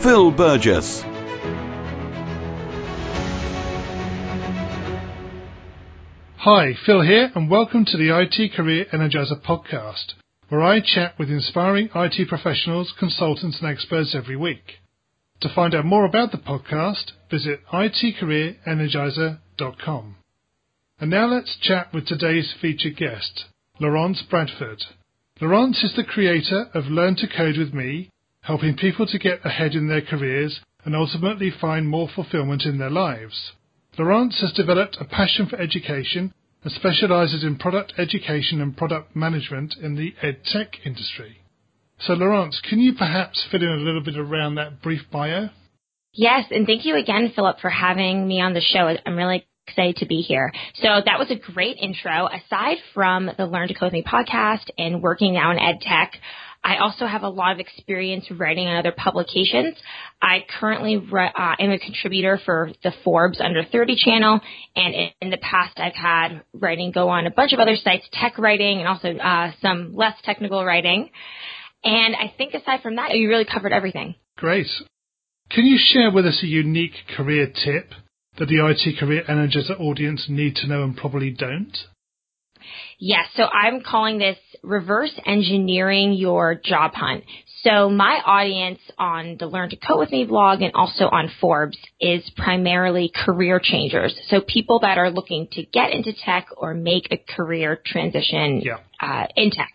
Phil Burgess. Hi, Phil here, and welcome to the IT Career Energizer podcast, where I chat with inspiring IT professionals, consultants, and experts every week. To find out more about the podcast, visit itcareerenergizer.com. And now let's chat with today's featured guest, Laurence Bradford. Laurence is the creator of Learn to Code with Me, helping people to get ahead in their careers and ultimately find more fulfillment in their lives. Laurence has developed a passion for education and specializes in product education and product management in the ed-tech industry. So, Laurence, can you perhaps fill in a little bit around that brief bio? Yes, and thank you again, Philip, for having me on the show. I'm really excited to be here. So that was a great intro. Aside from the Learn to Code with Me podcast and working now in ed tech, I also have a lot of experience writing on other publications. I currently uh, am a contributor for the Forbes Under 30 channel, and in the past I've had writing go on a bunch of other sites, tech writing, and also uh, some less technical writing. And I think aside from that, you really covered everything. Great. Can you share with us a unique career tip that the IT Career Energizer audience need to know and probably don't? Yes, so I'm calling this reverse engineering your job hunt. So my audience on the Learn to Code with Me blog and also on Forbes is primarily career changers. So people that are looking to get into tech or make a career transition yeah. uh, in tech.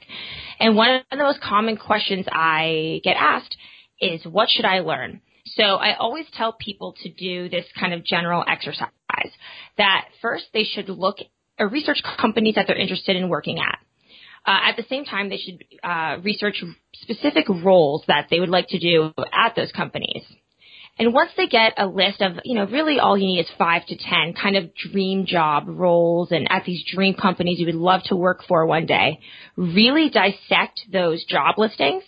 And one of the most common questions I get asked is, what should I learn? So I always tell people to do this kind of general exercise that first they should look research companies that they're interested in working at. Uh, at the same time, they should uh, research specific roles that they would like to do at those companies. And once they get a list of, you know, really all you need is five to ten kind of dream job roles and at these dream companies you would love to work for one day, really dissect those job listings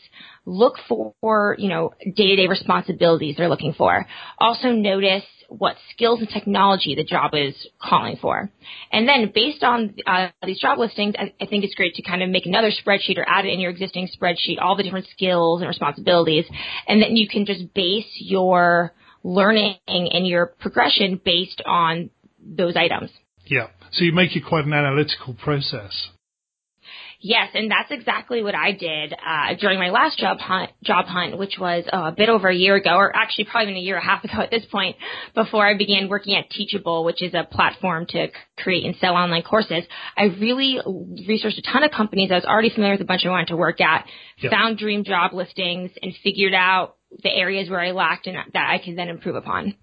look for, you know, day-to-day responsibilities they're looking for. Also notice what skills and technology the job is calling for. And then based on uh, these job listings, I, I, think it's great to kind of make another spreadsheet or add it in your existing spreadsheet, all the different skills and responsibilities. And then you can just base your learning and your progression based on those items. Yeah. So you make it quite an analytical process. Yes, and that's exactly what I did uh, during my last job hunt, job hunt, which was uh, a bit over a year ago, or actually probably even a year and a half ago at this point, before I began working at Teachable, which is a platform to create and sell online courses. I really researched a ton of companies I was already familiar with a bunch I wanted to work at, yep. found dream job listings, and figured out the areas where I lacked and that I could then improve upon.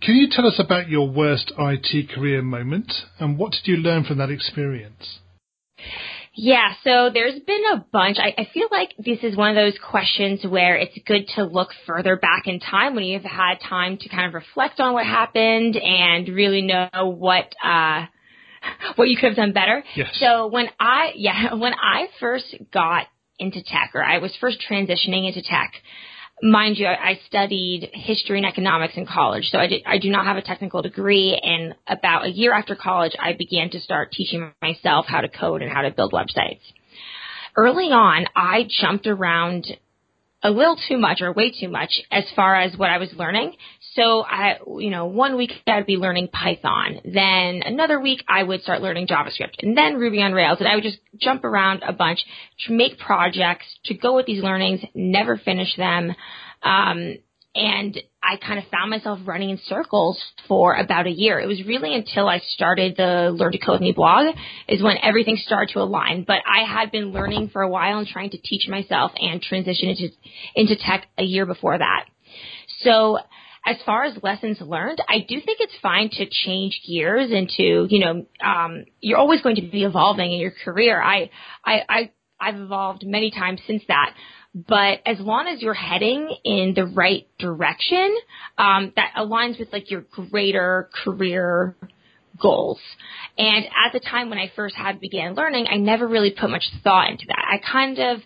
Can you tell us about your worst IT career moment and what did you learn from that experience? Yeah, so there's been a bunch. I, I feel like this is one of those questions where it's good to look further back in time when you've had time to kind of reflect on what happened and really know what uh what you could have done better. Yes. So when I yeah, when I first got into tech or I was first transitioning into tech, mind you, I studied history and economics in college, so I, did, I do not have a technical degree. And about a year after college, I began to start teaching myself how to code and how to build websites. Early on, I jumped around a little too much or way too much as far as what I was learning. So I, you know, one week I'd be learning Python. Then another week I would start learning JavaScript and then Ruby on Rails. And I would just jump around a bunch to make projects, to go with these learnings, never finish them. Um, and I kind of found myself running in circles for about a year. It was really until I started the Learn to Code Me blog is when everything started to align. But I had been learning for a while and trying to teach myself and transition into into tech a year before that. So as far as lessons learned, I do think it's fine to change gears into, you know, um, you're always going to be evolving in your career. I, I, I, I've evolved many times since that. but as long as you're heading in the right direction, um, that aligns with like your greater career goals. And at the time when I first had began learning, I never really put much thought into that. I kind of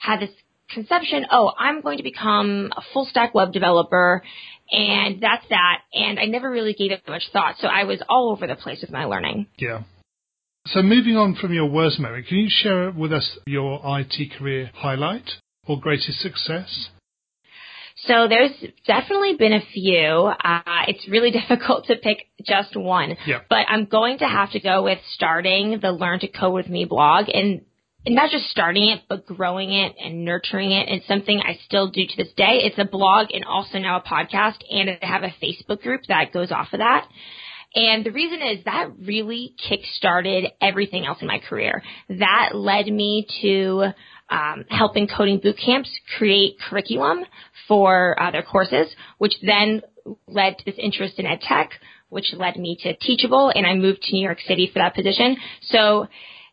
had this conception, oh, I'm going to become a full stack web developer and that's that. And I never really gave it much thought. So I was all over the place with my learning. Yeah. So moving on from your worst memory, can you share with us your IT career highlight or greatest success? So there's definitely been a few. Uh, it's really difficult to pick just one. Yeah. But I'm going to have to go with starting the Learn to Code with Me blog and and not just starting it, but growing it and nurturing it. It's something I still do to this day. It's a blog and also now a podcast and I have a Facebook group that goes off of that. And the reason is that really kick-started everything else in my career. That led me to um, helping coding boot camps create curriculum for uh, their courses, which then led to this interest in ed tech, which led me to Teachable, and I moved to New York City for that position. So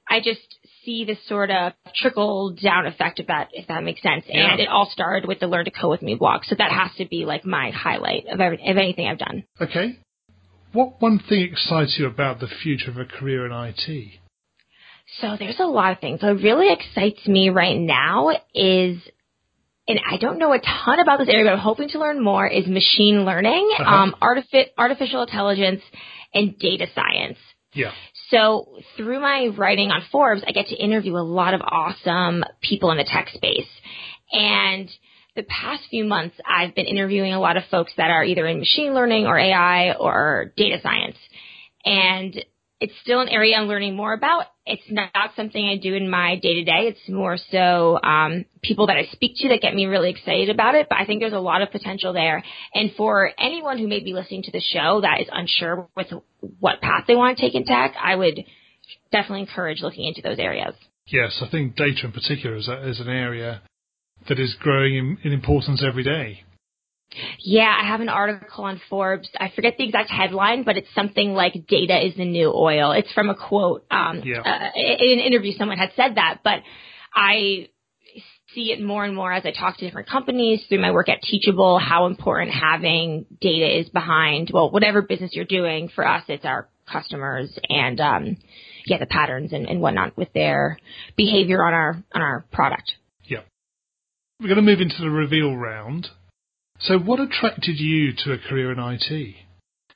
I just see this sort of trickle down effect of that, if that makes sense. Yeah. And it all started with the Learn to Code with Me blog. So that has to be like my highlight of, every, of anything I've done. Okay. What one thing excites you about the future of a career in IT? So there's a lot of things. What really excites me right now is and I don't know a ton about this area, but I'm hoping to learn more, is machine learning, Uh-huh. um, artifi- artificial intelligence, and data science. Yeah. So through my writing on Forbes, I get to interview a lot of awesome people in the tech space. And the past few months, I've been interviewing a lot of folks that are either in machine learning or AI or data science. And it's still an area I'm learning more about. It's not something I do in my day to day. It's more so um, people that I speak to that get me really excited about it. But I think there's a lot of potential there. And for anyone who may be listening to the show that is unsure with what path they want to take in tech, I would definitely encourage looking into those areas. Yes, I think data in particular is, a, is an area that is growing in, in importance every day. Yeah, I have an article on Forbes. I forget the exact headline, but it's something like "Data is the new oil." It's from a quote. Um, Yeah. uh, in an interview, someone had said that, but I see it more and more as I talk to different companies through my work at Teachable. How important having data is behind well, whatever business you're doing. For us, it's our customers and um, yeah, the patterns and, and whatnot with their behavior on our on our product. Yeah. We're going to move into the reveal round. So, what attracted you to a career in IT?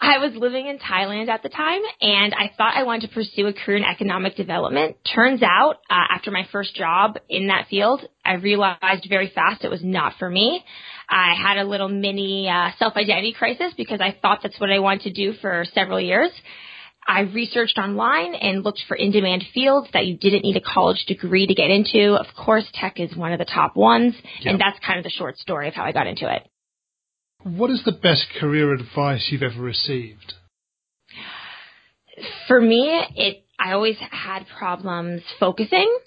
I was living in Thailand at the time and I thought I wanted to pursue a career in economic development. Turns out, uh, after my first job in that field, I realized very fast it was not for me. I had a little mini uh, self-identity crisis because I thought that's what I wanted to do for several years. I researched online and looked for in-demand fields that you didn't need a college degree to get into. Of course, tech is one of the top ones, Yeah. and that's kind of the short story of how I got into it. What is the best career advice you've ever received? for me, it I always had problems focusing.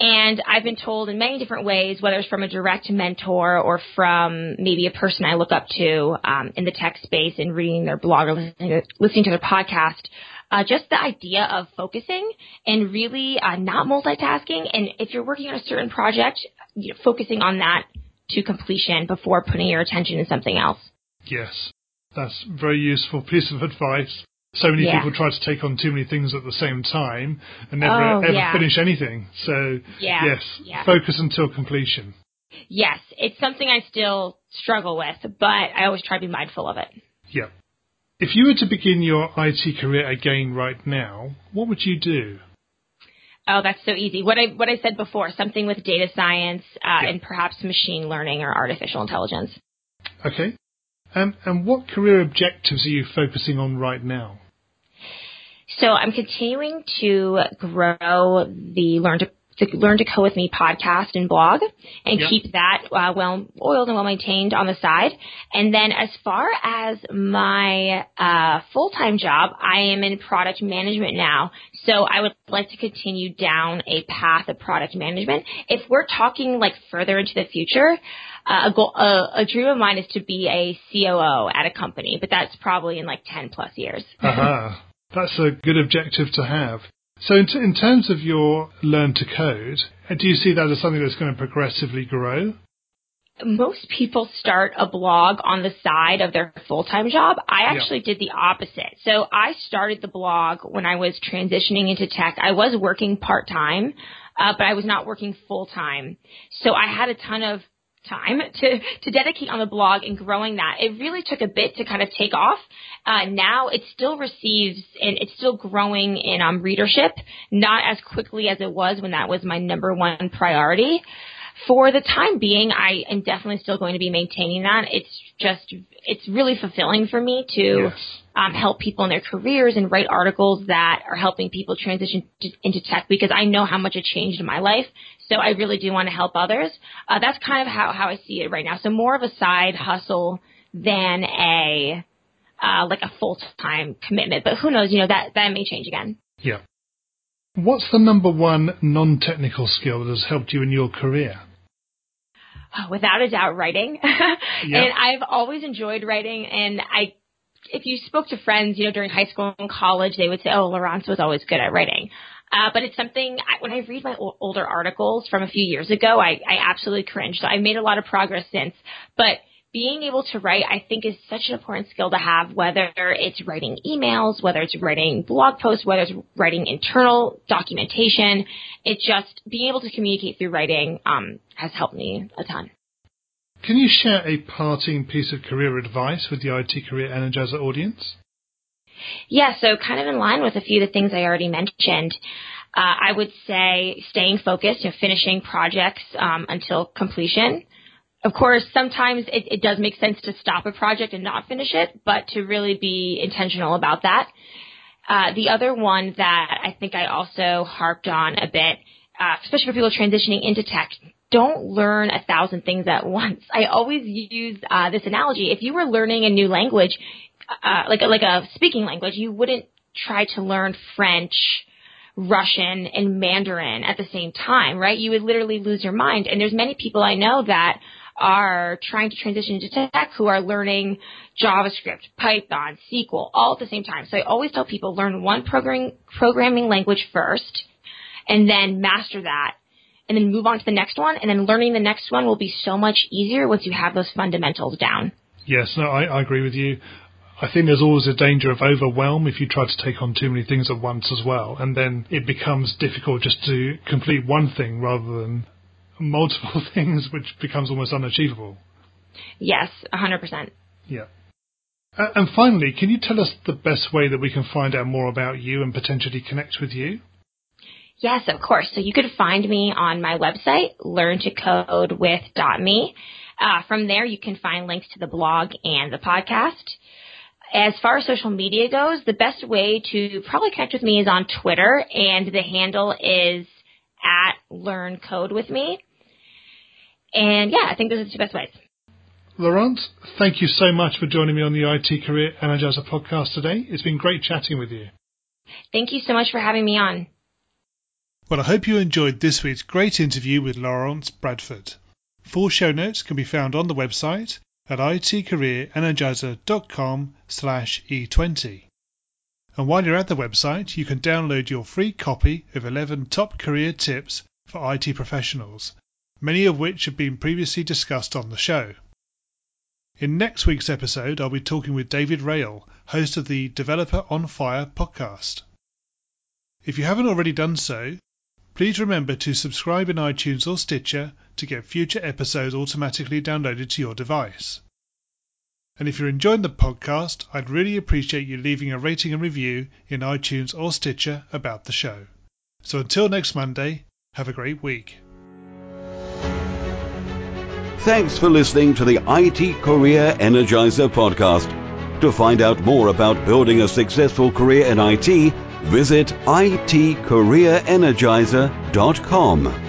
And I've been told in many different ways, whether it's from a direct mentor or from maybe a person I look up to um, in the tech space and reading their blog or listening to, listening to their podcast, uh, just the idea of focusing and really uh, not multitasking. And if you're working on a certain project, you know, focusing on that to completion before putting your attention to something else. Yes, that's a very useful piece of advice. So many Yeah. people try to take on too many things at the same time and never Oh, ever yeah. finish anything. So, Yeah, yes, yeah. focus until completion. Yes, it's something I still struggle with, but I always try to be mindful of it. Yep. If you were to begin your IT career again right now, what would you do? Oh, that's so easy. What I what I said before, something with data science uh, Yeah. and perhaps machine learning or artificial intelligence. Okay. Um, and what career objectives are you focusing on right now? So I'm continuing to grow the Learn to the Learn to Code with Me podcast and blog, and Yep. keep that uh, well oiled and well maintained on the side. And then as far as my uh, full time job, I am in product management now. So I would like to continue down a path of product management. If we're talking like further into the future, uh, a, goal, uh, a dream of mine is to be a COO at a company, but that's probably in like 10 plus years. Aha. That's a good objective to have. So, in, t- in terms of your learn to code, uh, do you see that as something that's going to progressively grow? most people start a blog on the side of their full-time job. I actually yeah. did the opposite. So I started the blog when I was transitioning into tech. I was working part-time, uh, but I was not working full-time. So I had a ton of time to, to dedicate on the blog and growing that. It really took a bit to kind of take off. Uh, now it still receives and it's still growing in um, readership, not as quickly as it was when that was my number one priority for the time being, I am definitely still going to be maintaining that. It's just, it's really fulfilling for me to um, help people in their careers and write articles that are helping people transition to, into tech because I know how much it changed in my life. So I really do want to help others. Uh, that's kind of how, how I see it right now. So more of a side hustle than a, uh, like a full-time commitment. But who knows, you know, that, that may change again. Yeah. What's the number one non-technical skill that has helped you in your career? without a doubt writing. and I've always enjoyed writing and I if you spoke to friends, you know, during high school and college, they would say, "Oh, Laurence was always good at writing." Uh, but it's something I, when I read my o- older articles from a few years ago, I, I absolutely cringe. So I've made a lot of progress since. But being able to write, I think, is such an important skill to have, whether it's writing emails, whether it's writing blog posts, whether it's writing internal documentation. It just being able to communicate through writing um, has helped me a ton. Can you share a parting piece of career advice with the IT Career Energizer audience? Yeah, so kind of in line with a few of the things I already mentioned. Uh, I would say staying focused and finishing projects um, until completion of course, sometimes it, it does make sense to stop a project and not finish it, but to really be intentional about that. Uh, the other one that I think I also harped on a bit, uh, especially for people transitioning into tech, don't learn a thousand things at once. I always use uh, this analogy. If you were learning a new language, uh, like like a speaking language, you wouldn't try to learn French, Russian, and Mandarin at the same time, right? You would literally lose your mind. And there's many people I know that are trying to transition into tech who are learning JavaScript, Python, SQL all at the same time. So I always tell people learn one programming, programming language first and then master that and then move on to the next one. And then learning the next one will be so much easier once you have those fundamentals down. Yes, no, I, I agree with you. I think there's always a danger of overwhelm if you try to take on too many things at once as well. And then it becomes difficult just to complete one thing rather than multiple things, which becomes almost unachievable. Yes, 100%. Yeah. And finally, can you tell us the best way that we can find out more about you and potentially connect with you? Yes, of course. So you could find me on my website, learntocodewith.me. Uh, from there, you can find links to the blog and the podcast. As far as social media goes, the best way to probably connect with me is on Twitter, and the handle is at Learn Code with Me. And yeah, I think those are the two best ways. Laurence, thank you so much for joining me on the IT Career Energizer podcast today. It's been great chatting with you. Thank you so much for having me on. Well, I hope you enjoyed this week's great interview with Laurence Bradford. Full show notes can be found on the website at itcareerenergizer.com slash e20. And while you're at the website, you can download your free copy of 11 top career tips for IT professionals many of which have been previously discussed on the show. In next week's episode, I'll be talking with David Rael, host of the Developer on Fire podcast. If you haven't already done so, please remember to subscribe in iTunes or Stitcher to get future episodes automatically downloaded to your device. And if you're enjoying the podcast, I'd really appreciate you leaving a rating and review in iTunes or Stitcher about the show. So until next Monday, have a great week. Thanks for listening to the IT Career Energizer podcast. To find out more about building a successful career in IT, visit itcareerenergizer.com.